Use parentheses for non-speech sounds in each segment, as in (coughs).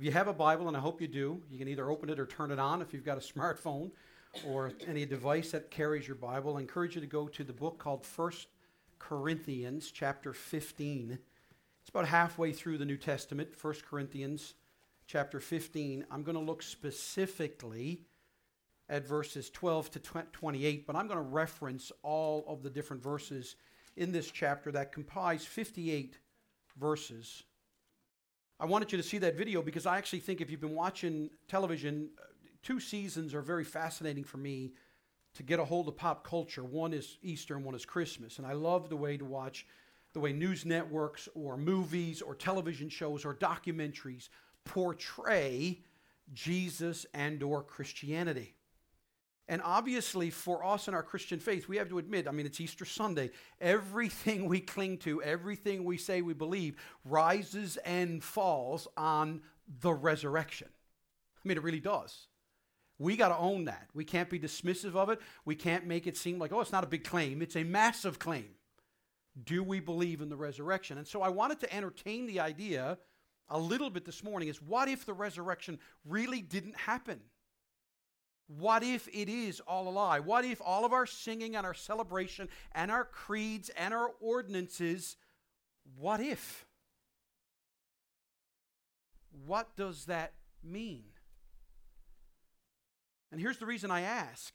If you have a Bible, and I hope you do, you can either open it or turn it on if you've got a smartphone or any device that carries your Bible. I encourage you to go to the book called First Corinthians, chapter 15. It's about halfway through the New Testament, First Corinthians, chapter 15. I'm going to look specifically at verses 12 to 28, but I'm going to reference all of the different verses in this chapter that comprise 58 verses. I wanted you to see that video because I actually think if you've been watching television, uh, two seasons are very fascinating for me to get a hold of pop culture. One is Easter and one is Christmas. And I love the way to watch the way news networks or movies or television shows or documentaries portray Jesus and or Christianity. And obviously, for us in our Christian faith, we have to admit I mean, it's Easter Sunday. Everything we cling to, everything we say we believe, rises and falls on the resurrection. I mean, it really does. We got to own that. We can't be dismissive of it. We can't make it seem like, oh, it's not a big claim. It's a massive claim. Do we believe in the resurrection? And so I wanted to entertain the idea a little bit this morning is what if the resurrection really didn't happen? What if it is all a lie? What if all of our singing and our celebration and our creeds and our ordinances, what if? What does that mean? And here's the reason I ask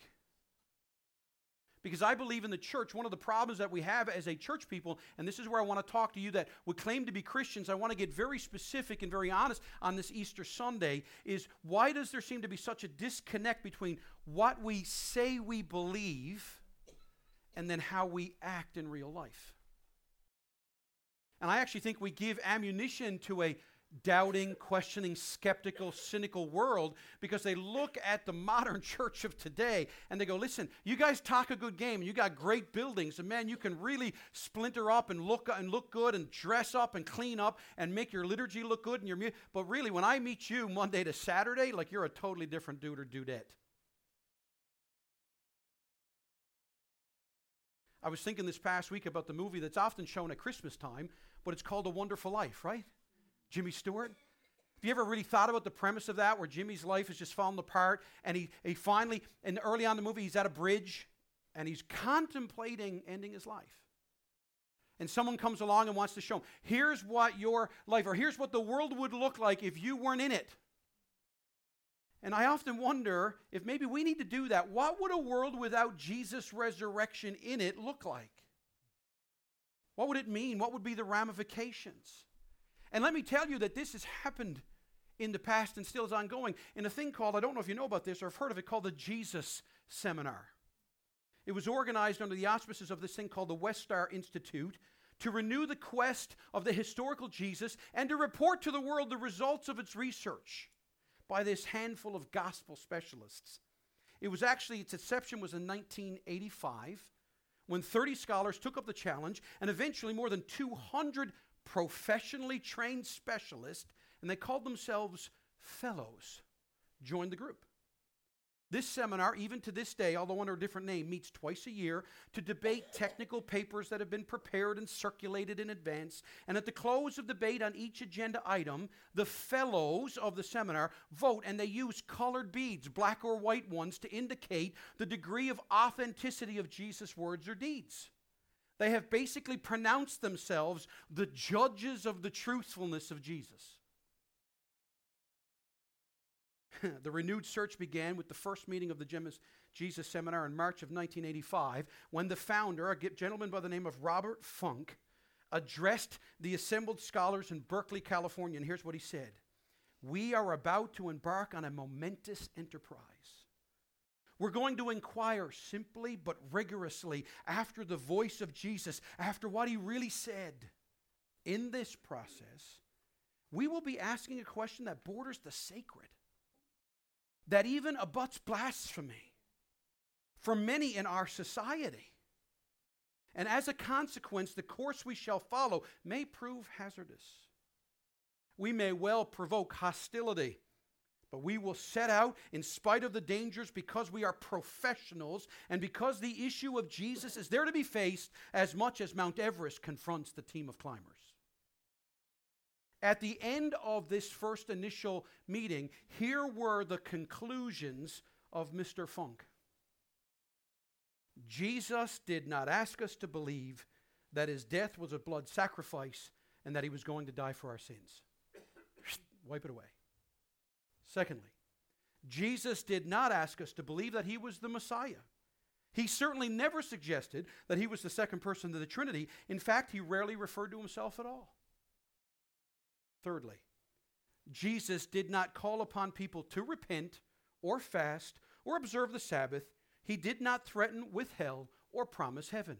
because I believe in the church, one of the problems that we have as a church people, and this is where I want to talk to you that would claim to be Christians, I want to get very specific and very honest on this Easter Sunday, is why does there seem to be such a disconnect between what we say we believe and then how we act in real life? And I actually think we give ammunition to a doubting, questioning, skeptical, cynical world because they look at the modern (laughs) church of today and they go, listen, you guys talk a good game. You got great buildings. And man, you can really splinter up and look and look good and dress up and clean up and make your liturgy look good and your but really when I meet you Monday to Saturday, like you're a totally different dude or dudette. I was thinking this past week about the movie that's often shown at Christmas time, but it's called A Wonderful Life, right? Jimmy Stewart? Have you ever really thought about the premise of that, where Jimmy's life is just falling apart, and he, he finally, and early on in the movie, he's at a bridge, and he's contemplating ending his life. And someone comes along and wants to show him, here's what your life, or here's what the world would look like if you weren't in it. And I often wonder if maybe we need to do that. What would a world without Jesus' resurrection in it look like? What would it mean? What would be the ramifications? And let me tell you that this has happened in the past and still is ongoing in a thing called, I don't know if you know about this or have heard of it, called the Jesus Seminar. It was organized under the auspices of this thing called the Westar Institute to renew the quest of the historical Jesus and to report to the world the results of its research by this handful of gospel specialists. It was actually, its inception was in 1985 when 30 scholars took up the challenge and eventually more than 200 professionally trained specialists, and they called themselves fellows, joined the group. This seminar, even to this day, although under a different name, meets twice a year to debate technical papers that have been prepared and circulated in advance. And at the close of debate on each agenda item, the fellows of the seminar vote and they use colored beads, black or white ones, to indicate the degree of authenticity of Jesus' words or deeds. They have basically pronounced themselves the judges of the truthfulness of Jesus. (laughs) the renewed search began with the first meeting of the Jesus Seminar in March of 1985 when the founder, a gentleman by the name of Robert Funk, addressed the assembled scholars in Berkeley, California. And here's what he said We are about to embark on a momentous enterprise. We're going to inquire simply but rigorously after the voice of Jesus, after what he really said. In this process, we will be asking a question that borders the sacred, that even abuts blasphemy for many in our society. And as a consequence, the course we shall follow may prove hazardous. We may well provoke hostility but we will set out in spite of the dangers because we are professionals and because the issue of Jesus is there to be faced as much as Mount Everest confronts the team of climbers. At the end of this first initial meeting, here were the conclusions of Mr. Funk. Jesus did not ask us to believe that his death was a blood sacrifice and that he was going to die for our sins. Wipe it away. Secondly, Jesus did not ask us to believe that he was the Messiah. He certainly never suggested that he was the second person of the Trinity. In fact, he rarely referred to himself at all. Thirdly, Jesus did not call upon people to repent or fast or observe the Sabbath. He did not threaten with hell or promise heaven.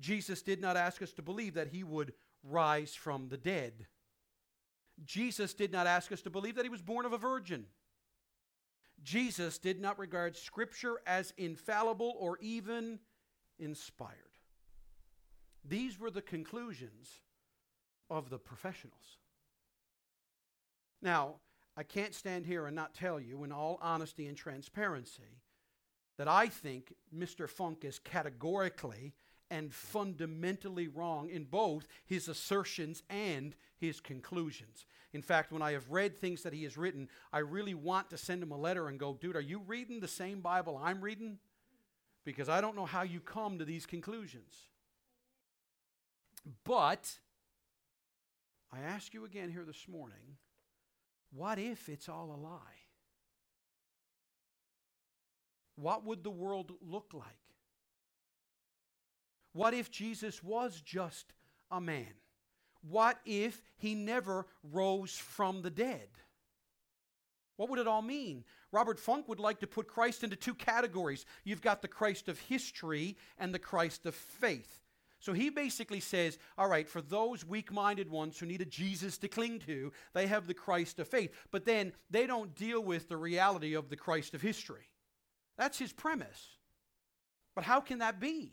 Jesus did not ask us to believe that he would rise from the dead. Jesus did not ask us to believe that he was born of a virgin. Jesus did not regard Scripture as infallible or even inspired. These were the conclusions of the professionals. Now, I can't stand here and not tell you, in all honesty and transparency, that I think Mr. Funk is categorically and fundamentally wrong in both his assertions and his conclusions. In fact, when I have read things that he has written, I really want to send him a letter and go, dude, are you reading the same Bible I'm reading? Because I don't know how you come to these conclusions. But I ask you again here this morning what if it's all a lie? What would the world look like? What if Jesus was just a man? What if he never rose from the dead? What would it all mean? Robert Funk would like to put Christ into two categories. You've got the Christ of history and the Christ of faith. So he basically says, all right, for those weak minded ones who need a Jesus to cling to, they have the Christ of faith. But then they don't deal with the reality of the Christ of history. That's his premise. But how can that be?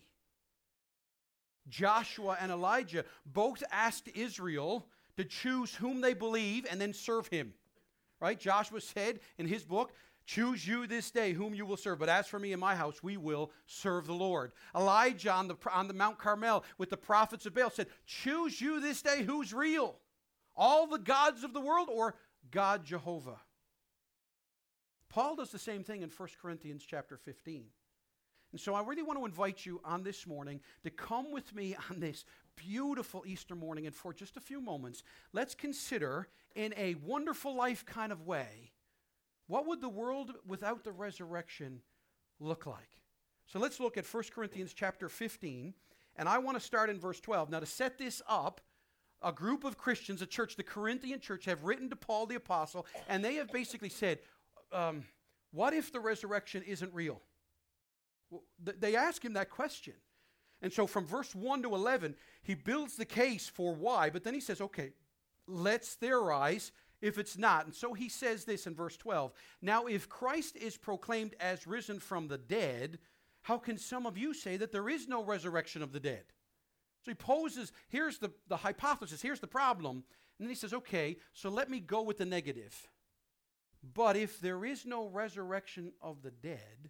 Joshua and Elijah both asked Israel to choose whom they believe and then serve him. Right? Joshua said in his book, Choose you this day whom you will serve. But as for me and my house, we will serve the Lord. Elijah on the, on the Mount Carmel with the prophets of Baal said, Choose you this day who's real. All the gods of the world or God Jehovah. Paul does the same thing in 1 Corinthians chapter 15. And so I really want to invite you on this morning to come with me on this beautiful Easter morning. And for just a few moments, let's consider in a wonderful life kind of way what would the world without the resurrection look like? So let's look at 1 Corinthians chapter 15. And I want to start in verse 12. Now, to set this up, a group of Christians, a church, the Corinthian church, have written to Paul the Apostle, and they have basically said, um, What if the resurrection isn't real? They ask him that question. And so from verse 1 to 11, he builds the case for why, but then he says, okay, let's theorize if it's not. And so he says this in verse 12 Now, if Christ is proclaimed as risen from the dead, how can some of you say that there is no resurrection of the dead? So he poses, here's the, the hypothesis, here's the problem. And then he says, okay, so let me go with the negative. But if there is no resurrection of the dead,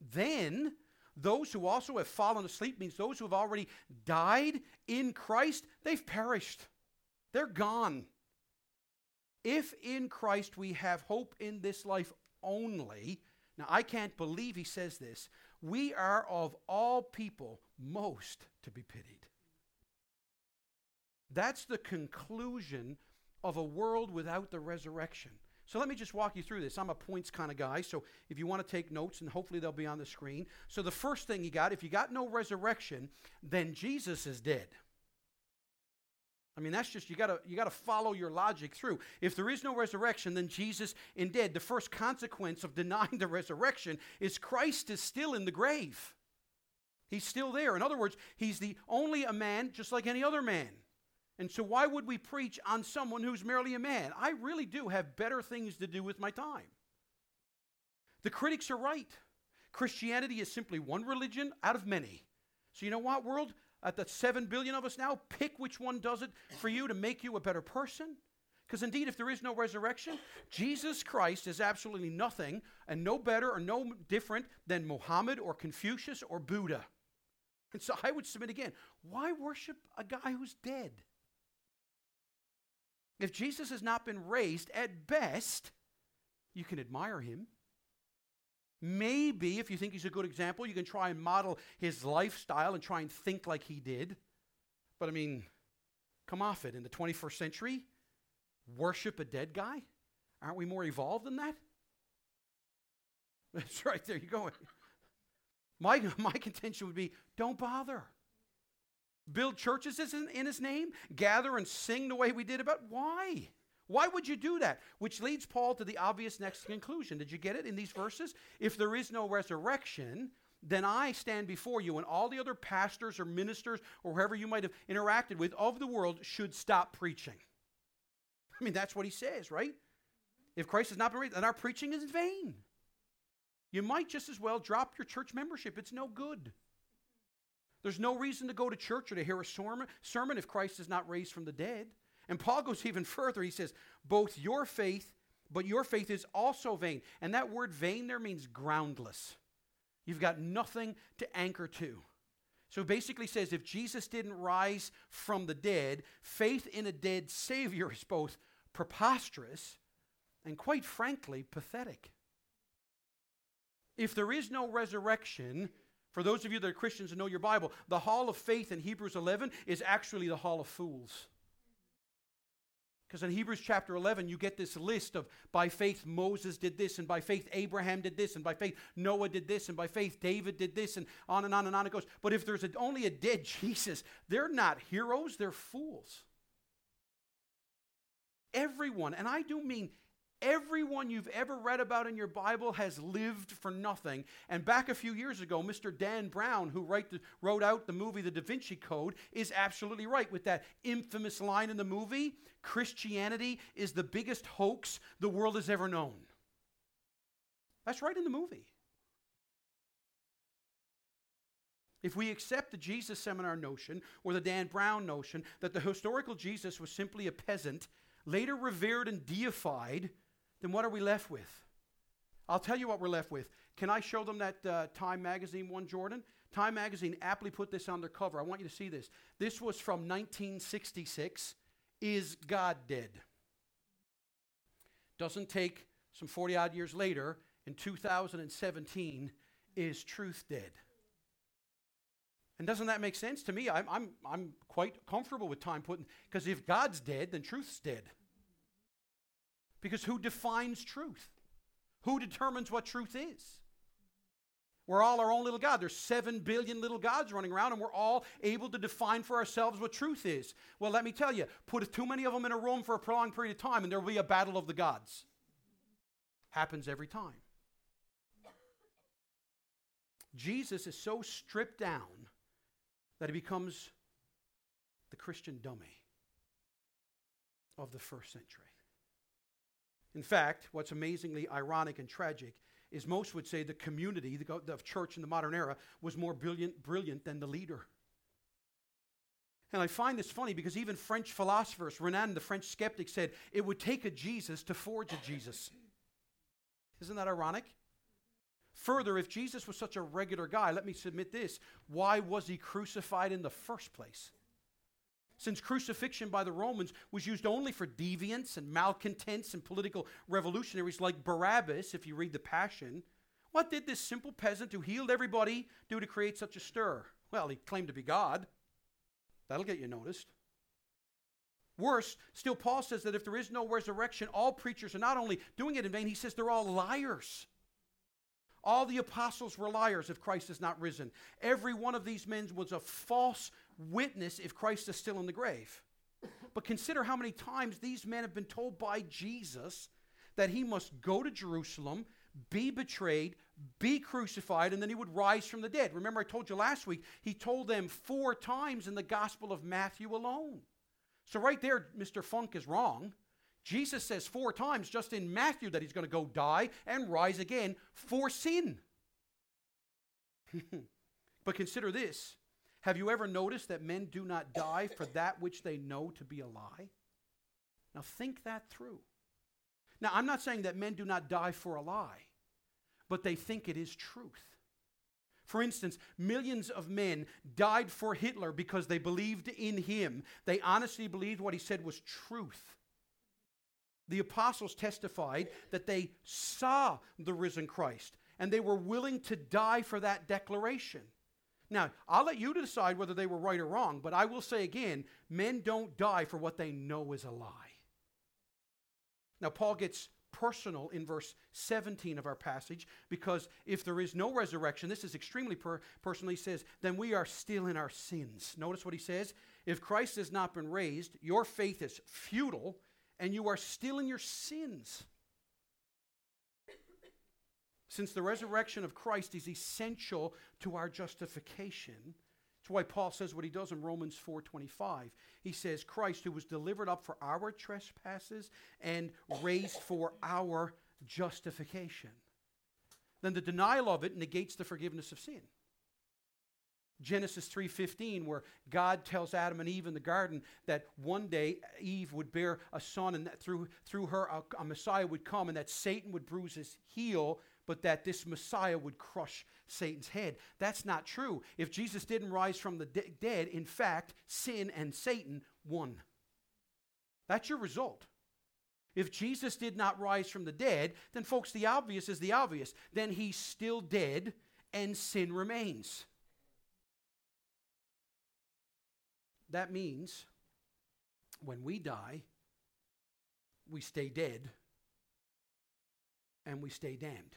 Then those who also have fallen asleep means those who have already died in Christ, they've perished. They're gone. If in Christ we have hope in this life only, now I can't believe he says this, we are of all people most to be pitied. That's the conclusion of a world without the resurrection. So let me just walk you through this. I'm a points kind of guy, so if you want to take notes, and hopefully they'll be on the screen. So the first thing you got, if you got no resurrection, then Jesus is dead. I mean, that's just you gotta you gotta follow your logic through. If there is no resurrection, then Jesus in dead. The first consequence of (laughs) denying the resurrection is Christ is still in the grave. He's still there. In other words, he's the only a man just like any other man. And so, why would we preach on someone who's merely a man? I really do have better things to do with my time. The critics are right. Christianity is simply one religion out of many. So, you know what, world? At the 7 billion of us now, pick which one does it for you to make you a better person. Because indeed, if there is no resurrection, Jesus Christ is absolutely nothing and no better or no different than Mohammed or Confucius or Buddha. And so I would submit again why worship a guy who's dead? If Jesus has not been raised, at best, you can admire him. Maybe, if you think he's a good example, you can try and model his lifestyle and try and think like he did. But I mean, come off it. In the 21st century, worship a dead guy? Aren't we more evolved than that? (laughs) That's right, there you go. (laughs) My, my contention would be don't bother. Build churches in his name, gather and sing the way we did about. Why? Why would you do that? Which leads Paul to the obvious next conclusion. Did you get it in these verses? If there is no resurrection, then I stand before you, and all the other pastors or ministers or whoever you might have interacted with of the world should stop preaching. I mean, that's what he says, right? If Christ has not been raised, then our preaching is vain. You might just as well drop your church membership. It's no good. There's no reason to go to church or to hear a sermon if Christ is not raised from the dead. And Paul goes (laughs) even further. He says, both your faith, but your faith is also vain. And that word vain there means groundless. You've got nothing to anchor to. So basically says if Jesus didn't rise from the dead, faith in a dead Savior is both preposterous and quite frankly pathetic. If there is no resurrection, for those of you that are Christians and know your Bible, the hall of faith in Hebrews 11 is actually the hall of fools. Because in Hebrews chapter 11, you get this list of by faith Moses did this, and by faith Abraham did this, and by faith Noah did this, and by faith David did this, and on and on and on it goes. But if there's a, only a dead (laughs) Jesus, they're not heroes, they're fools. Everyone, and I do mean Everyone you've ever read about in your Bible has lived for nothing. And back a few years ago, Mr. Dan Brown, who the, wrote out the movie The Da Vinci Code, is absolutely right with that infamous line in the movie Christianity is the biggest hoax the world has ever known. That's right in the movie. If we accept the Jesus seminar notion or the Dan Brown notion that the historical Jesus was simply a peasant, later revered and deified, then what are we left with? I'll tell you what we're left with. Can I show them that uh, Time magazine one, Jordan? Time magazine aptly put this on their cover. I want you to see this. This was from 1966. Is God dead? Doesn't take some 40 odd years later, in 2017, is truth dead? And doesn't that make sense to me? I'm, I'm, I'm quite comfortable with time putting, because if God's dead, then truth's dead. Because who defines truth? Who determines what truth is? We're all our own little God. There's seven billion little gods running around, and we're all able to define for ourselves what truth is. Well, let me tell you, put too many of them in a room for a prolonged period of time, and there will be a battle of the gods. Happens every time. Jesus is so stripped down that he becomes the Christian dummy of the first century. In fact, what's amazingly ironic and tragic is most would say the community the, the church in the modern era was more brilliant, brilliant than the leader. And I find this funny because even French philosophers, Renan, the French skeptic, said it would take a Jesus to forge a Jesus. Isn't that ironic? Further, if Jesus was such a regular guy, let me submit this why was he crucified in the first place? Since crucifixion by the Romans was used only for deviants and malcontents and political revolutionaries like Barabbas, if you read the Passion, what did this simple peasant who healed everybody do to create such a stir? Well, he claimed to be God. That'll get you noticed. Worse, still, Paul says that if there is no resurrection, all preachers are not only doing it in vain, he says they're all liars. All the apostles were liars if Christ is not risen. Every one of these men was a false witness if Christ is still in the grave. But consider how many times these men have been told by Jesus that he must go to Jerusalem, be betrayed, be crucified, and then he would rise from the dead. Remember, I told you last week, he told them four times in the Gospel of Matthew alone. So, right there, Mr. Funk is wrong. Jesus says four times just in Matthew that he's going to go die and rise again for sin. (laughs) but consider this have you ever noticed that men do not die for that which they know to be a lie? Now, think that through. Now, I'm not saying that men do not die for a lie, but they think it is truth. For instance, millions of men died for Hitler because they believed in him. They honestly believed what he said was truth. The apostles testified that they saw the risen Christ and they were willing to die for that declaration. Now, I'll let you decide whether they were right or wrong, but I will say again men don't die for what they know is a lie. Now, Paul gets personal in verse 17 of our passage because if there is no resurrection, this is extremely per- personal. He says, then we are still in our sins. Notice what he says. If Christ has not been raised, your faith is futile and you are still in your sins. Since the resurrection of Christ is essential to our justification, that's why Paul says what he does in Romans 4:25. He says Christ who was delivered up for our trespasses and raised for our justification. Then the denial of it negates the forgiveness of sin. Genesis 3:15 where God tells Adam and Eve in the garden that one day Eve would bear a son and that through through her a, a Messiah would come and that Satan would bruise his heel but that this Messiah would crush Satan's head. That's not true. If Jesus didn't rise from the de- dead, in fact, sin and Satan won. That's your result. If Jesus did not rise from the dead, then, folks, the obvious is the obvious. Then he's still dead and sin remains. That means when we die, we stay dead and we stay damned.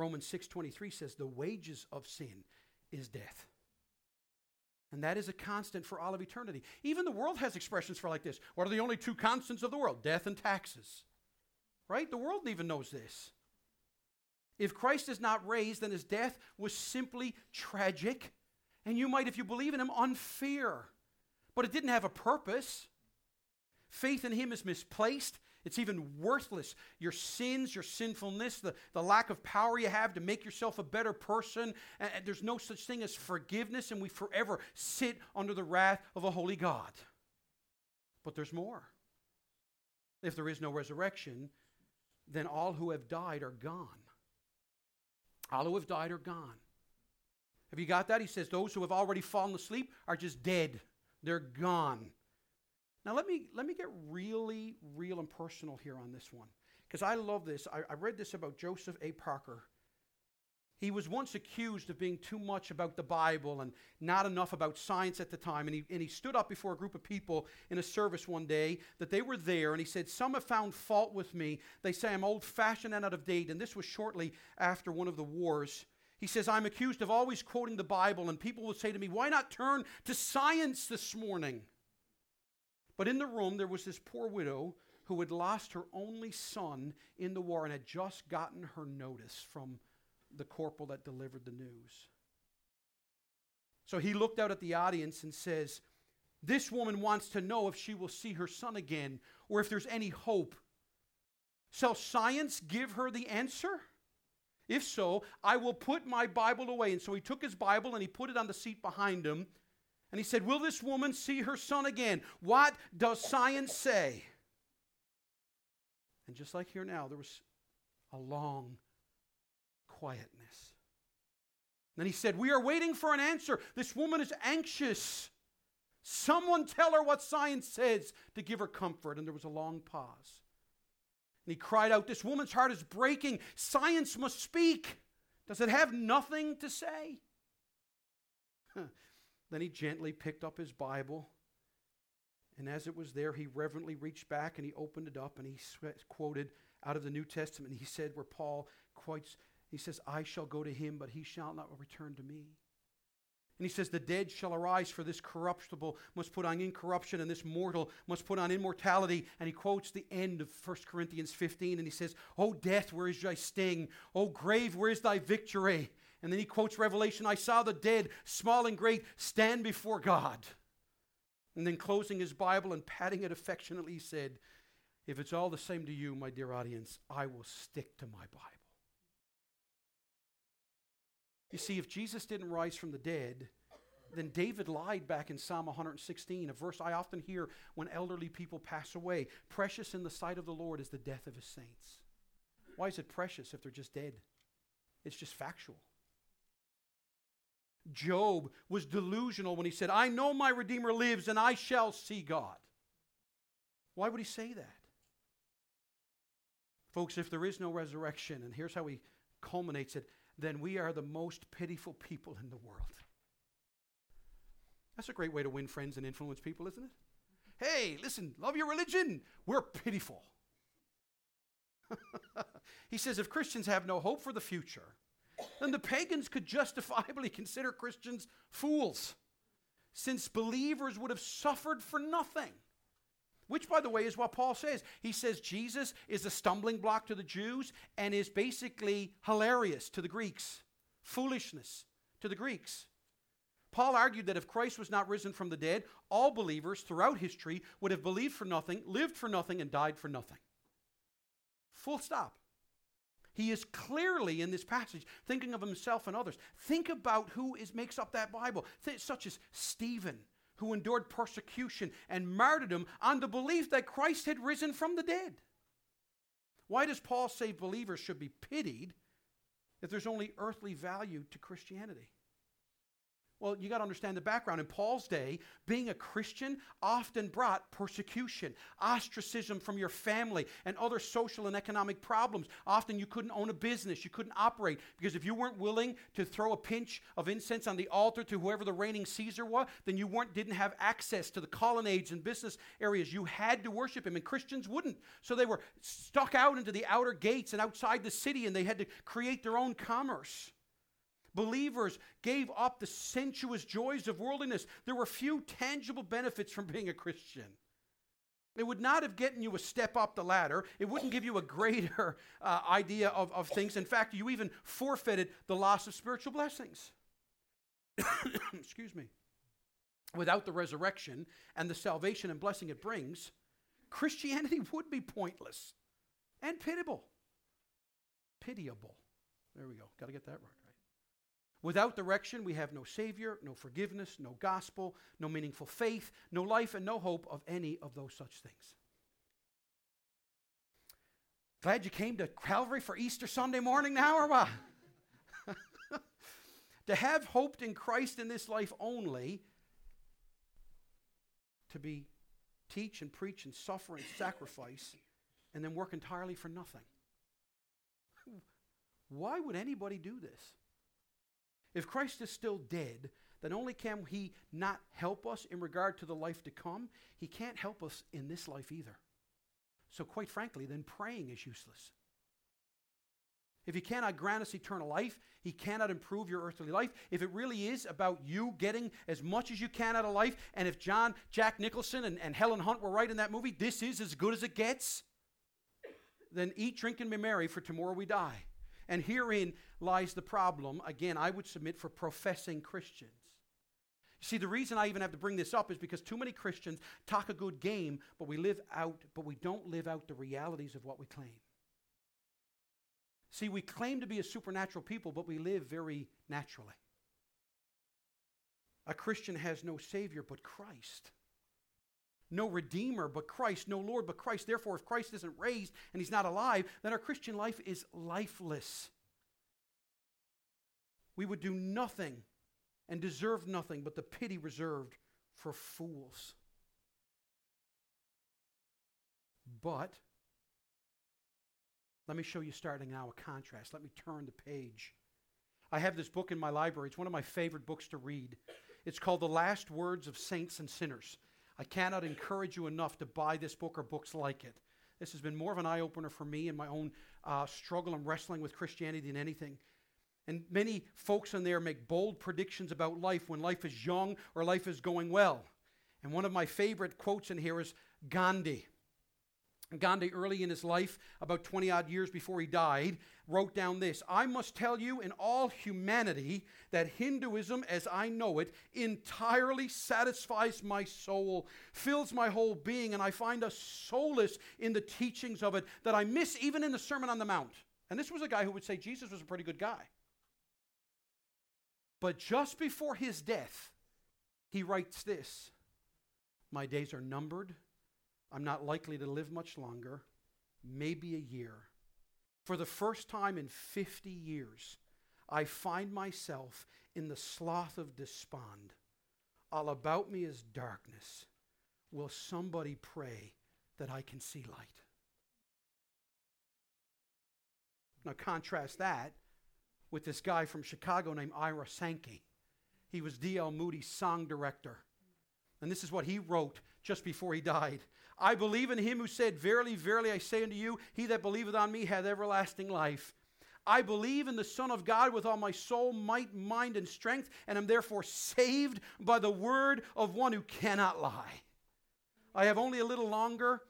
Romans 6:23 says the wages of sin is death. And that is a constant for all of eternity. Even the world has expressions for like this. What are the only two constants of the world? Death and taxes. Right? The world even knows this. If Christ is not raised, then his death was simply tragic. And you might, if you believe in him, unfair. But it didn't have a purpose. Faith in him is misplaced. It's even worthless. Your sins, your sinfulness, the, the lack of power you have to make yourself a better person. And, there's no such thing as forgiveness, and we forever sit under the wrath of a holy God. But there's more. If there is no resurrection, then all who have died are gone. All who have died are gone. Have you got that? He says, Those who have already fallen asleep are just dead. They're gone. Now, let me, let me get really, real and personal here on this one, because I love this. I, I read this about Joseph A. Parker. He was once accused of being too much about the Bible and not enough about science at the time. And he, and he stood up before a group of people in a service one day that they were there. And he said, Some have found fault with me. They say I'm old fashioned and out of date. And this was shortly after one of the wars. He says, I'm accused of always quoting the Bible. And people will say to me, Why not turn to science this morning? But in the room, there was this poor widow who had lost her only son in the war and had just gotten her notice from the corporal that delivered the news. So he looked out at the audience and says, This woman wants to know if she will see her son again or if there's any hope. Shall science give her the answer? If so, I will put my Bible away. And so he took his Bible and he put it on the seat behind him. And he said, Will this woman see her son again? What does science say? And just like here now, there was a long quietness. Then he said, We are waiting for an answer. This woman is anxious. Someone tell her what science says to give her comfort. And there was a long pause. And he cried out, This woman's heart is breaking. Science must speak. Does it have nothing to say? Then he gently picked up his Bible. And as it was there, he reverently reached back and he opened it up and he quoted out of the New Testament. He said, where Paul quotes, he says, I shall go to him, but he shall not return to me. And he says, The dead shall arise, for this corruptible must put on incorruption, and this mortal must put on immortality. And he quotes the end of 1 Corinthians 15, and he says, O death, where is thy sting? O grave, where is thy victory? And then he quotes Revelation I saw the dead, small and great, stand before God. And then closing his Bible and patting it affectionately, he said, If it's all the same to you, my dear audience, I will stick to my Bible. You see, if Jesus didn't rise from the dead, then David lied back in Psalm 116, a verse I often hear when elderly people pass away. Precious in the sight of the Lord is the death of his saints. Why is it precious if they're just dead? It's just factual. Job was delusional when he said, I know my Redeemer lives and I shall see God. Why would he say that? Folks, if there is no resurrection, and here's how he culminates it, then we are the most pitiful people in the world. That's a great way to win friends and influence people, isn't it? Hey, listen, love your religion. We're pitiful. (laughs) he says if Christians have no hope for the future, then the pagans could justifiably (laughs) consider Christians fools, since believers would have suffered for nothing. Which, by the way, is what Paul says. He says Jesus is a stumbling block to the Jews and is basically hilarious to the Greeks, foolishness to the Greeks. Paul argued that if Christ was not risen from the dead, all believers throughout history would have believed for nothing, lived for nothing, and died for nothing. Full stop. He is clearly in this passage thinking of himself and others. Think about who is, makes up that Bible, such as Stephen, who endured persecution and martyrdom on the belief that Christ had risen from the dead. Why does Paul say believers should be pitied if there's only earthly value to Christianity? Well, you got to understand the background. In Paul's day, being a Christian often brought persecution, ostracism from your family, and other social and economic problems. Often you couldn't own a business, you couldn't operate, because if you weren't willing to throw a pinch of incense on the altar to whoever the reigning Caesar was, then you weren't, didn't have access to the colonnades and business areas. You had to worship him, and Christians wouldn't. So they were stuck out into the outer gates and outside the city, and they had to create their own commerce. Believers gave up the sensuous joys of worldliness. There were few tangible benefits from being a Christian. It would not have gotten you a step up the ladder. It wouldn't give you a greater (laughs) uh, idea of, of things. In fact, you even forfeited the loss of spiritual blessings. (coughs) Excuse me. Without the resurrection and the salvation and blessing it brings, Christianity (laughs) would be pointless and pitiable. Pitiable. There we go. Got to get that right. Without direction, we have no Savior, no forgiveness, no gospel, no meaningful faith, no life, and no hope of any of those such things. Glad you came to Calvary for Easter Sunday morning now, or what? (laughs) to have hoped in Christ in this life only, to be teach and preach and suffer and sacrifice, and then work entirely for nothing. Why would anybody do this? If Christ is still dead, then only can he not help us in regard to the life to come, he can't help us in this life either. So, quite frankly, then praying is useless. If he cannot grant us eternal life, he cannot improve your earthly life. If it really is about you getting as much as you can out of life, and if John, Jack Nicholson, and, and Helen Hunt were right in that movie, this is as good as it gets, then eat, drink, and be merry, for tomorrow we die. And herein lies the problem, again, I would submit for professing Christians. See, the reason I even have to bring this up is because too many Christians talk a good game, but we live out, but we don't live out the realities of what we claim. See, we claim to be a supernatural people, but we live very naturally. A Christian has no Savior but Christ. No Redeemer but Christ. No Lord but Christ. Therefore, if Christ isn't raised and He's not alive, then our Christian life is lifeless we would do nothing and deserve nothing but the pity reserved for fools. But, let me show you starting now a contrast. Let me turn the page. I have this book in my library. It's one of my favorite books to read. It's called The Last Words of Saints and Sinners. I cannot encourage you enough to buy this book or books like it. This has been more of an eye opener for me in my own uh, struggle and wrestling with Christianity than anything. And many folks in there make bold predictions about life when life is young or life is going well. And one of my favorite quotes in here is Gandhi. Gandhi, early in his life, about 20 odd years before he died, wrote down this I must tell you in all humanity that Hinduism, as I know it, entirely satisfies my soul, fills my whole being, and I find a solace in the teachings of it that I miss even in the Sermon on the Mount. And this was a guy who would say Jesus was a pretty good guy. But just before his death, he writes this My days are numbered. I'm not likely to live much longer, maybe a year. For the first time in 50 years, I find myself in the sloth of despond. All about me is darkness. Will somebody pray that I can see light? Now, contrast that with this guy from Chicago named Ira Sankey. He was D.L. Moody's song director. And this is what he wrote just before he died. I believe in him who said, Verily, verily, I say unto you, he that believeth on me hath everlasting life. I believe in the Son of God with all my soul, might, mind, and strength, and am therefore saved by the word of one who cannot lie. I have only a little longer.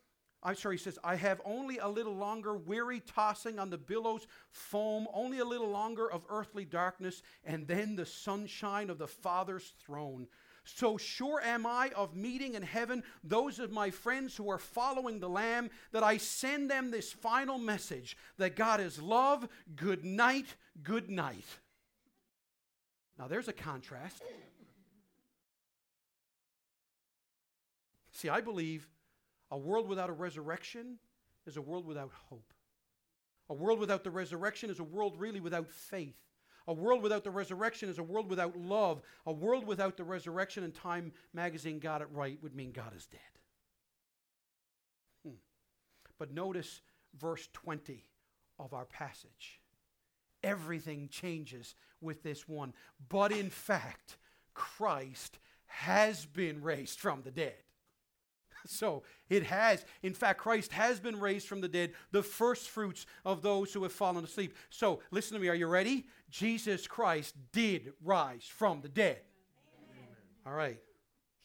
I'm sorry, he says, I have only a little longer weary tossing on the billows foam, only a little longer of earthly darkness, and then the sunshine of the Father's throne. So sure am I of meeting in heaven those of my friends who are following the Lamb that I send them this final message that God is love, good night, good night. Now there's a contrast. See, I believe a world without a resurrection is a world without hope. A world without the resurrection is a world really without faith. A world without the resurrection is a world without love. A world without the resurrection, and Time magazine got it right, would mean God is dead. Hmm. But notice verse 20 of our passage. Everything changes with this one. But in fact, Christ has been raised from the dead. (laughs) So it has. In fact, Christ has been raised from the dead, the first fruits of those who have fallen asleep. So listen to me. Are you ready? Jesus Christ did rise from the dead. Amen. All right.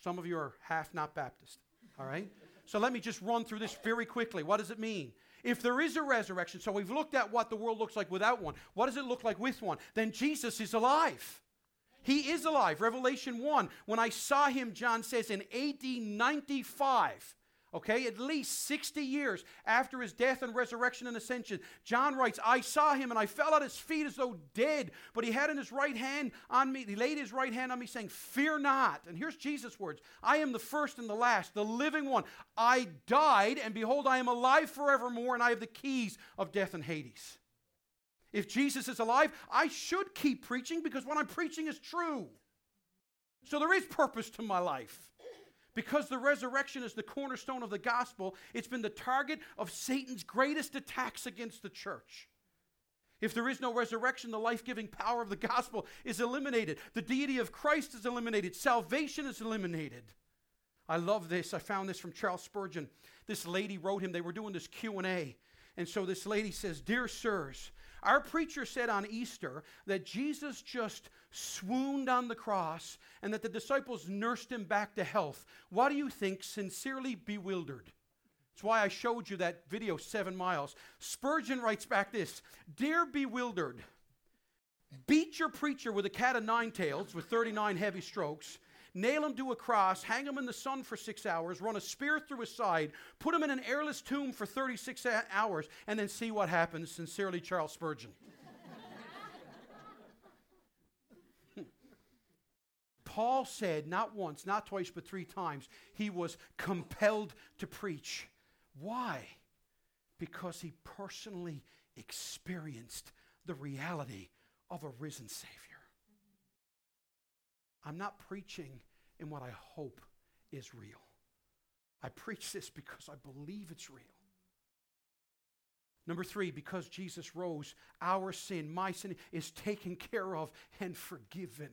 Some of you are half not Baptist. All right. So let me just run through this very quickly. What does it mean? If there is a resurrection, so we've looked at what the world looks like without one. What does it look like with one? Then Jesus is alive. He is alive. Revelation 1, when I saw him, John says, in AD 95, okay, at least 60 years after his death and resurrection and ascension, John writes, I saw him and I fell at his feet as though dead, but he had in his right hand on me, he laid his right hand on me, saying, Fear not. And here's Jesus' words I am the first and the last, the living one. I died, and behold, I am alive forevermore, and I have the keys of death and Hades. If Jesus is alive, I should keep preaching because what I'm preaching is true. So there is purpose to my life. Because the resurrection is the cornerstone of the gospel, it's been the target of Satan's greatest attacks against the church. If there is no resurrection, the life giving power of the gospel is eliminated. The deity of Christ is eliminated. Salvation is eliminated. I love this. I found this from Charles Spurgeon. This lady wrote him. They were doing this Q&A. And so this lady says, "Dear sirs, our preacher said on Easter that Jesus just swooned on the cross and that the disciples nursed him back to health. What do you think? Sincerely bewildered. That's why I showed you that video, Seven Miles. Spurgeon writes back this Dear bewildered, beat your preacher with a cat of nine tails with 39 heavy strokes nail him to a cross, hang him in the sun for six hours, run a spear through his side, put him in an airless tomb for 36 hours, and then see what happens. Sincerely, Charles Spurgeon. (laughs) Paul said, not once, not twice, but three times, he was compelled to preach. Why? Because he personally experienced the reality of a risen Savior. I'm not preaching in what I hope is real. I preach this because I believe it's real. Number three, because Jesus rose, our sin, my sin, is taken care of and forgiven.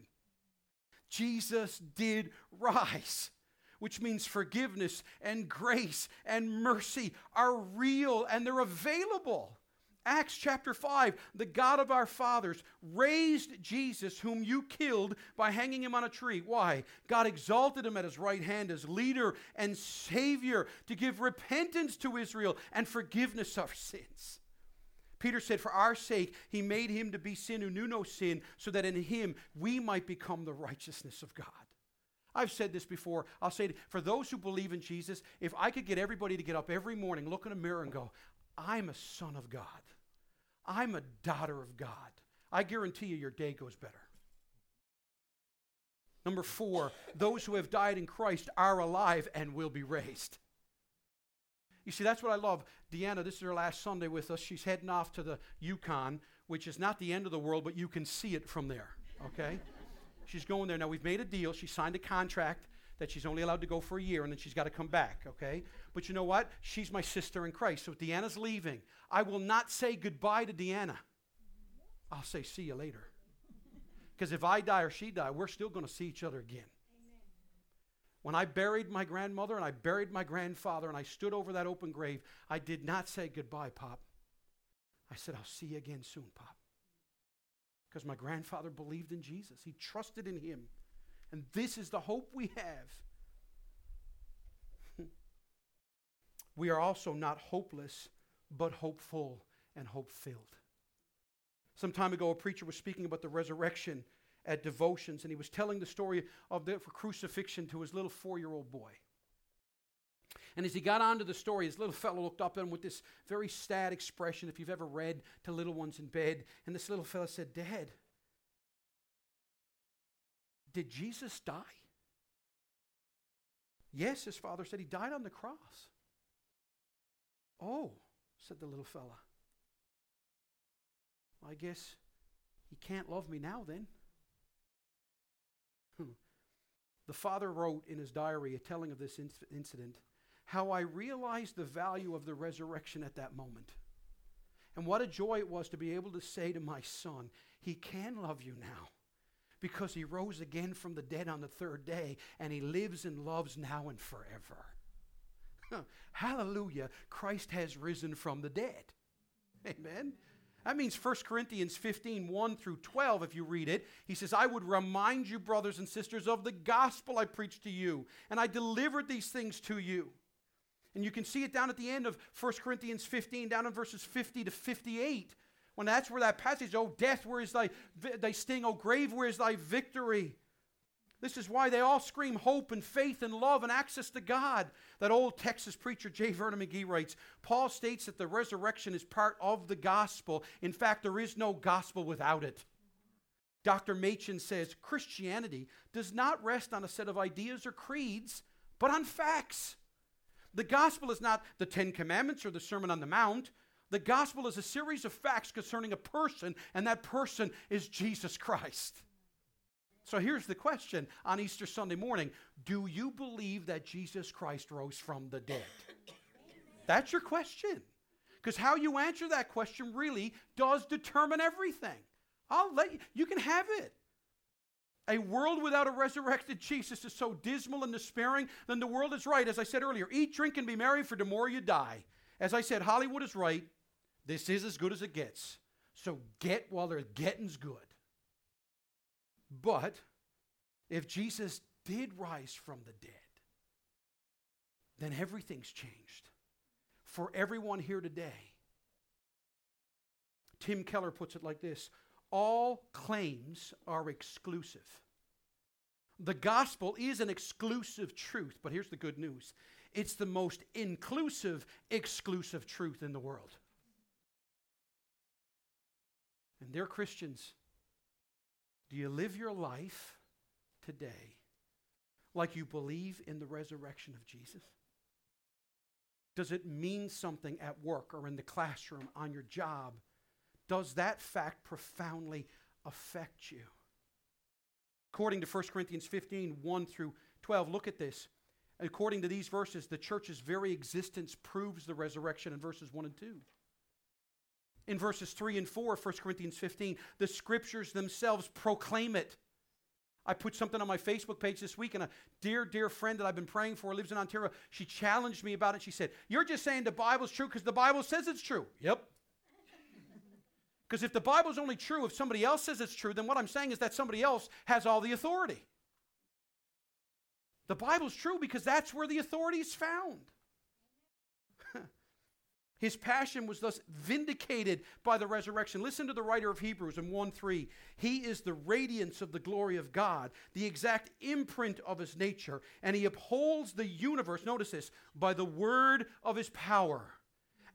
Jesus did rise, which means forgiveness and grace and mercy are real and they're available. Acts chapter 5 the God of our fathers raised Jesus, whom you killed by hanging him on a tree. Why? God exalted him at his right hand as leader and savior to give repentance to Israel and forgiveness of sins. Peter said, For our sake, he made him to be sin who knew no sin, so that in him we might become the righteousness of God. I've said this before. I'll say it for those who believe in Jesus, if I could get everybody to get up every morning, look in a mirror, and go, I'm a son of God. I'm a daughter of God. I guarantee you your day goes better. Number four, those who have died in Christ are alive and will be raised. You see, that's what I love. Deanna, this is her last Sunday with us. She's heading off to the Yukon, which is not the end of the world, but you can see it from there, okay? she's going there. Now, we've made a deal. She signed a contract that she's only allowed to go for a year and then she's got to come back, okay? But you know what? She's my sister in Christ. So Deanna's leaving. I will not say goodbye to Deanna. I'll say see you later. Because if I die or she die, we're still going to see each other again. When I buried my grandmother and I buried my grandfather and I stood over that open grave, I did not say goodbye, Pop. I said, I'll see you again soon, Pop. Because my grandfather believed in Jesus, he trusted in him. And this is the hope we have. (laughs) we are also not hopeless, but hopeful and hope filled. Some time ago, a preacher was speaking about the resurrection at devotions, and he was telling the story of the crucifixion to his little four year old boy. And as he got onto the story, his little fellow looked up at him with this very sad expression, if you've ever read to little ones in bed. And this little fellow said, Dad, did Jesus die? Yes, his father said he died on the cross. Oh, said the little fella. I guess he can't love me now then. Hmm. The father wrote in his diary a telling of this incident how I realized the value of the resurrection at that moment. And what a joy it was to be able to say to my son, He can love you now because he rose again from the dead on the third day and he lives and loves now and forever. Hallelujah. Christ has risen from the dead. Amen. That means 1 Corinthians 15, 1 through 12, if you read it. He says, I would remind you, brothers and sisters, of the gospel I preached to you, and I delivered these things to you. And you can see it down at the end of 1 Corinthians 15, down in verses 50 to 58. When that's where that passage, oh, death, where is thy, thy sting? Oh, grave, where is thy victory? This is why they all scream hope and faith and love and access to God. That old Texas preacher, J. Vernon McGee, writes Paul states that the resurrection is part of the gospel. In fact, there is no gospel without it. Dr. Machen says Christianity does not rest on a set of ideas or creeds, but on facts. The gospel is not the Ten Commandments or the Sermon on the Mount. The gospel is a series of facts concerning a person, and that person is Jesus Christ. So here's the question on Easter Sunday morning Do you believe that Jesus Christ rose from the dead? That's your question. Because how you answer that question really does determine everything. I'll let you, you can have it. A world without a resurrected Jesus is so dismal and despairing, then the world is right. As I said earlier, eat, drink, and be merry, for the more you die. As I said, Hollywood is right. This is as good as it gets. So get while the getting's good. But if Jesus did rise from the dead, then everything's changed for everyone here today. Tim Keller puts it like this All claims are exclusive. The gospel is an exclusive truth, but here's the good news it's the most inclusive, exclusive truth in the world. And they're Christians, do you live your life today like you believe in the resurrection of Jesus? Does it mean something at work or in the classroom, on your job? Does that fact profoundly affect you? According to 1 Corinthians 15, 1 through 12, look at this. According to these verses, the church's very existence proves the resurrection in verses 1 and 2 in verses 3 and 4 of 1 Corinthians 15. The scriptures themselves proclaim it. I put something on my Facebook page this week, and a dear, dear friend that I've been praying for lives in Ontario. She challenged me about it. She said, You're just saying the Bible's true because the Bible says it's true. Yep. (laughs) Because if the Bible's only true if somebody else says it's true, then what I'm saying is that somebody else has all the authority. The Bible's true because that's where the authority is found. His passion was thus vindicated by the resurrection. Listen to the writer of Hebrews in 1 3. He is the radiance of the glory of God, the exact imprint of his nature, and he upholds the universe, notice this, by the word of his power.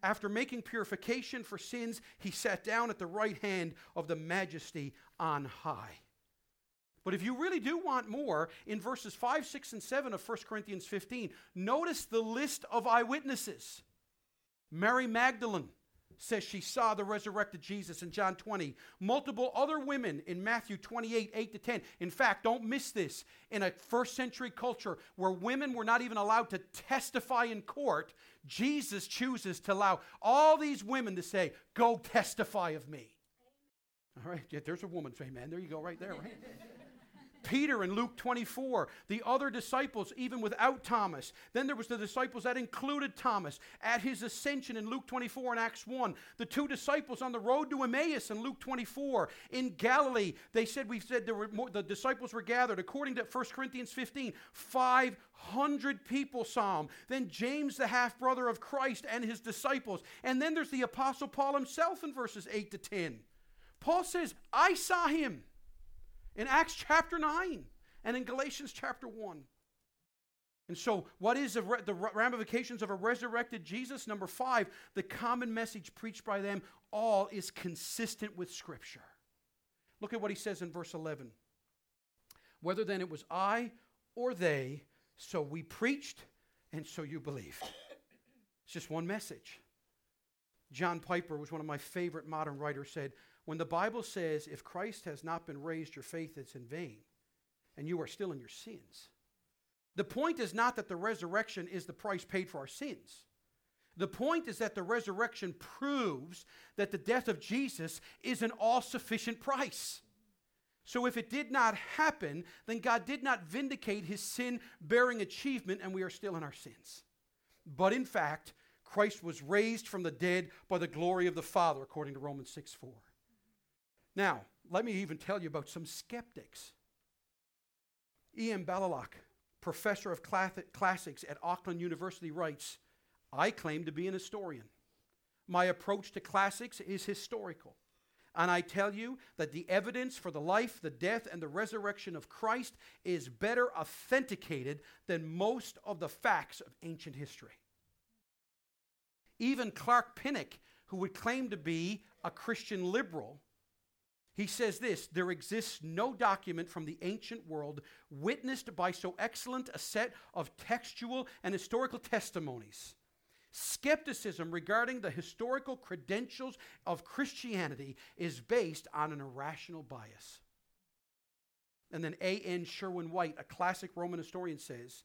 After making purification for sins, he sat down at the right hand of the majesty on high. But if you really do want more, in verses 5, 6, and 7 of 1 Corinthians 15, notice the list of eyewitnesses. Mary Magdalene says she saw the resurrected Jesus in John 20. Multiple other women in Matthew 28, 8 to 10. In fact, don't miss this. In a first century culture where women were not even allowed to testify in court, Jesus chooses to allow all these women to say, Go testify of me. All right, yeah, there's a woman, say, man, there you go, right there, right? (laughs) Peter in Luke 24, the other disciples, even without Thomas. Then there was the disciples that included Thomas at his ascension in Luke 24 and Acts 1. The two disciples on the road to Emmaus in Luke 24. In Galilee, they said, we said there were more, the disciples were gathered. According to 1 Corinthians 15, 500 people saw. Then James, the half brother of Christ, and his disciples. And then there's the apostle Paul himself in verses 8 to 10. Paul says, I saw him in Acts chapter 9 and in Galatians chapter 1. And so, what is the, ramifications of a resurrected Jesus? Number five, the common message preached by them all is consistent with Scripture. Look at what he says in verse 11. Whether then it was I or they, so we preached and so you believed. It's just one message. John Piper was one of my favorite modern writers, said, when the Bible says, if Christ has not been raised, your faith is in vain, and you are still in your sins. The point is not that the resurrection is the price paid for our sins. The point is that the resurrection proves that the death of Jesus is an all sufficient price. So if it did not happen, then God did not vindicate his sin bearing achievement, and we are still in our sins. But in fact, Christ was raised from the dead by the glory of the Father, according to Romans 6 4. Now, let me even tell you about some skeptics. E.M. Blaiklock, professor of classics at Auckland University, writes I claim to be an historian. My approach to classics is historical. And I tell you that the evidence for the life, the death, and the resurrection of Christ is better authenticated than most of the facts of ancient history. Even Clark Pinnock, who would claim to be a Christian liberal, he says this there exists no document from the ancient world witnessed by so excellent a set of textual and historical testimonies. Skepticism regarding the historical credentials of Christianity is based on an irrational bias. And then A.N. Sherwin White, a classic Roman historian, says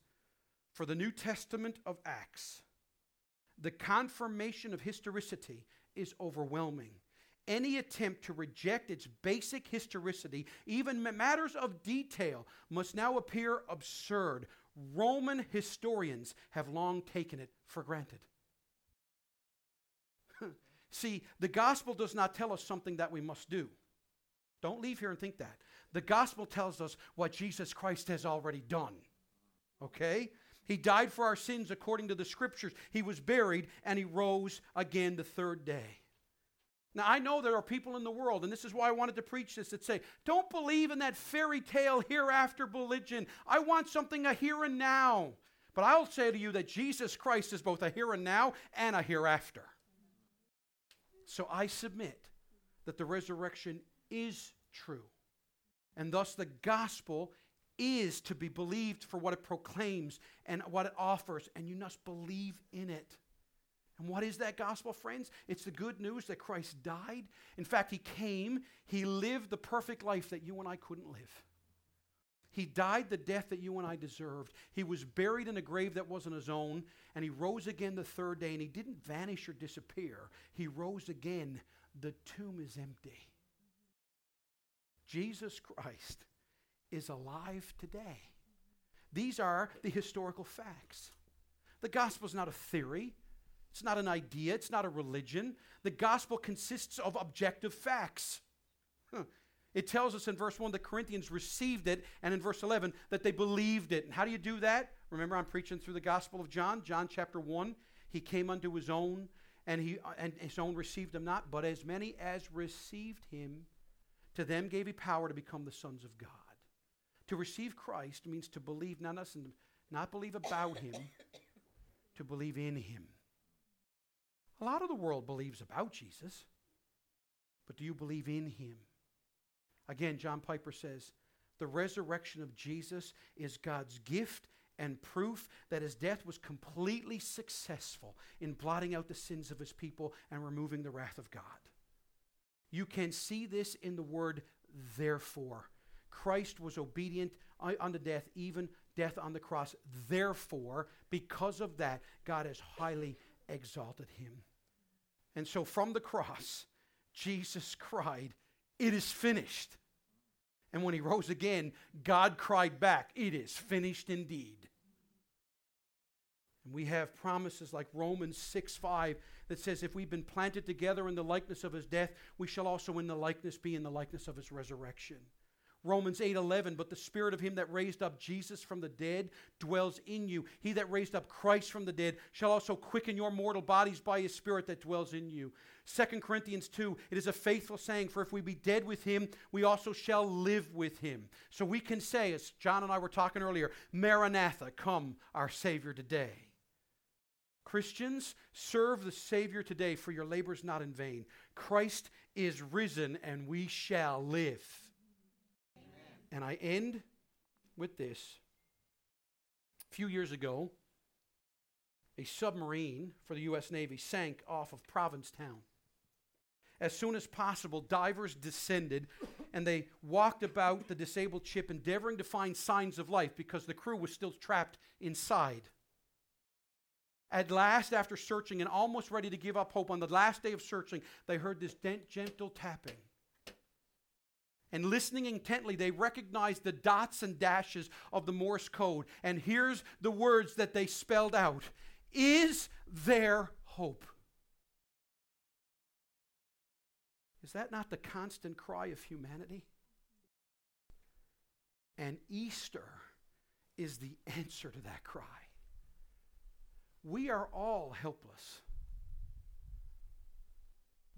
For the New Testament of Acts, the confirmation of historicity is overwhelming any attempt to reject its basic historicity, even matters of detail, must now appear absurd. Roman historians have long taken it for granted. (laughs) See, the gospel does not tell us something that we must do. Don't leave here and think that. The gospel tells us what Jesus Christ has already done. Okay? He died for our sins according to the scriptures. He was buried and he rose again the third day. Now, I know there are people in the world, and this is why I wanted to preach this, that say, don't believe in that fairy tale hereafter religion. I want something a here and now. But I'll say to you that Jesus Christ is both a here and now and a hereafter. So I submit that the resurrection is true. And thus the gospel is to be believed for what it proclaims and what it offers, and you must believe in it. And what is that gospel, friends? It's the good news that Christ died. In fact, He came, He lived the perfect life that you and I couldn't live. He died the death that you and I deserved. He was buried in a grave that wasn't his own, and he rose again the third day, and he didn't vanish or disappear. He rose again. The tomb is empty. Jesus Christ is alive today. These are the historical facts. The gospel is not a theory, It's not an idea, it's not a religion. The gospel consists of objective facts. Huh. It tells us in verse 1 that Corinthians received it, and in verse 11 that they believed it. And how do you do that? Remember, I'm preaching through the Gospel of John, John chapter 1. He came unto his own, and, he, and his own received him not, but as many as received him, to them gave he power to become the sons of God. To receive Christ means to believe not us and not believe about him, to believe in him. A lot of the world believes about Jesus, but do you believe in him? Again, John Piper says, the resurrection of Jesus is God's gift and proof that his death was completely successful in blotting out the sins of his people and removing the wrath of God. You can see this in the word therefore. Christ was obedient unto death, even death on the cross. Therefore, because of that, God has highly exalted him. And so from the cross, Jesus cried, It is finished. And when he rose again, God cried back, It is finished indeed. And we have promises like Romans 6 5 that says, If we've been planted together in the likeness of his death, we shall also in the likeness be in the likeness of his resurrection. Romans 8:11 but the spirit of him that raised up Jesus from the dead dwells in you. He that raised up Christ from the dead shall also quicken your mortal bodies by his spirit that dwells in you. 2 Corinthians 2 it is a faithful saying for if we be dead with him we also shall live with him. So we can say as John and I were talking earlier maranatha come our savior today. Christians serve the savior today for your labor is not in vain. Christ is risen and we shall live and I end with this. A few years ago, a submarine for the U.S. Navy sank off of Provincetown. As soon as possible, divers descended and they walked about the disabled ship, endeavoring to find signs of life because the crew was still trapped inside. At last, after searching and almost ready to give up hope, on the last day of searching, they heard this gentle tapping and listening intently, they recognized the dots and dashes of the Morse code. And here's the words that they spelled out Is there hope? Is that not the constant cry of humanity? And Easter is the answer to that cry. We are all helpless,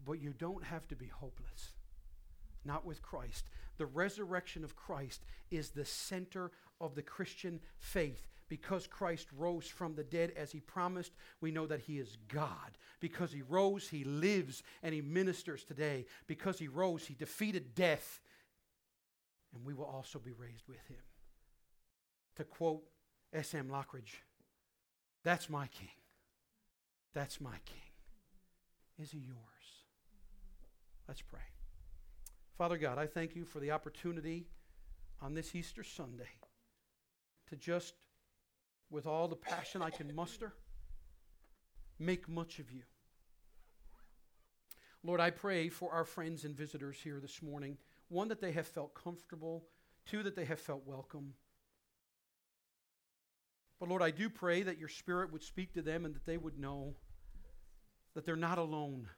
but you don't have to be hopeless not with Christ. The resurrection of Christ is the center of the Christian faith. Because Christ rose from the dead as he promised, we know that he is God. Because he rose, he lives and he ministers today. Because he rose, he defeated death, and we will also be raised with him. To quote S.M. Lockridge, that's my king. That's my king. Is he yours? Let's pray. Father God, I thank you for the opportunity on this Easter Sunday to just, with all the passion I can muster, make much of you. Lord, I pray for our friends and visitors here this morning. One, that they have felt comfortable. Two, that they have felt welcome. But Lord, I do pray that your Spirit would speak to them and that they would know that they're not alone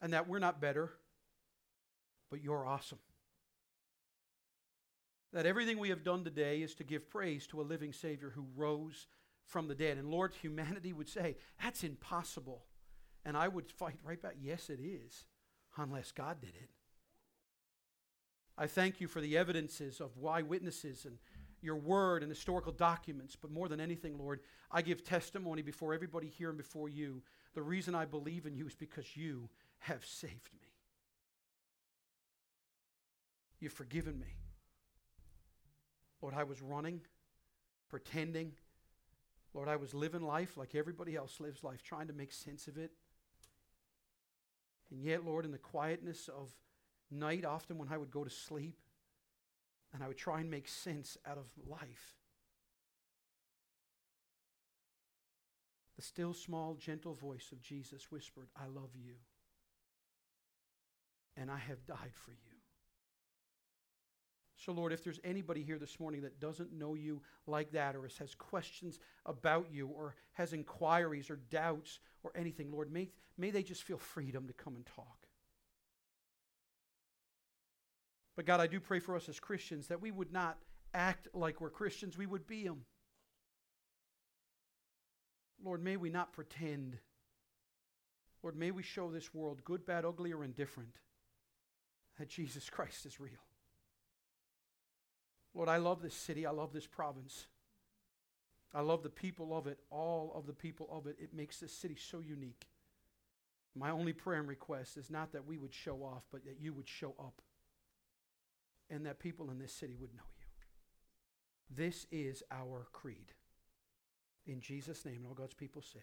and that we're not better, but you're awesome. That everything we have done today is to give praise to a living Savior who rose from the dead. And Lord, humanity would say, that's impossible. And I would fight right back, yes, it is, unless God did it. I thank you for the evidences of eyewitnesses and your word and historical documents. But more than anything, Lord, I give testimony before everybody here and before you. The reason I believe in you is because you have saved me. You've forgiven me. Lord, I was running, pretending. Lord, I was living life like everybody else lives life, trying to make sense of it. And yet, Lord, in the quietness of night, often when I would go to sleep and I would try and make sense out of life, the still small, gentle voice of Jesus whispered, I love you and I have died for you. So, Lord, if there's anybody here this morning that doesn't know you like that, or has questions about you, or has inquiries or doubts or anything, Lord, may, may they just feel freedom to come and talk. But God, I do pray for us as Christians that we would not act like we're Christians, we would be them. Lord, may we not pretend. Lord, may we show this world, good, bad, ugly, or indifferent, that Jesus Christ is real. Lord, I love this city. I love this province. I love the people of it, all of the people of it. It makes this city so unique. My only prayer and request is not that we would show off, but that you would show up and that people in this city would know you. This is our creed. In Jesus' name, and all God's people said.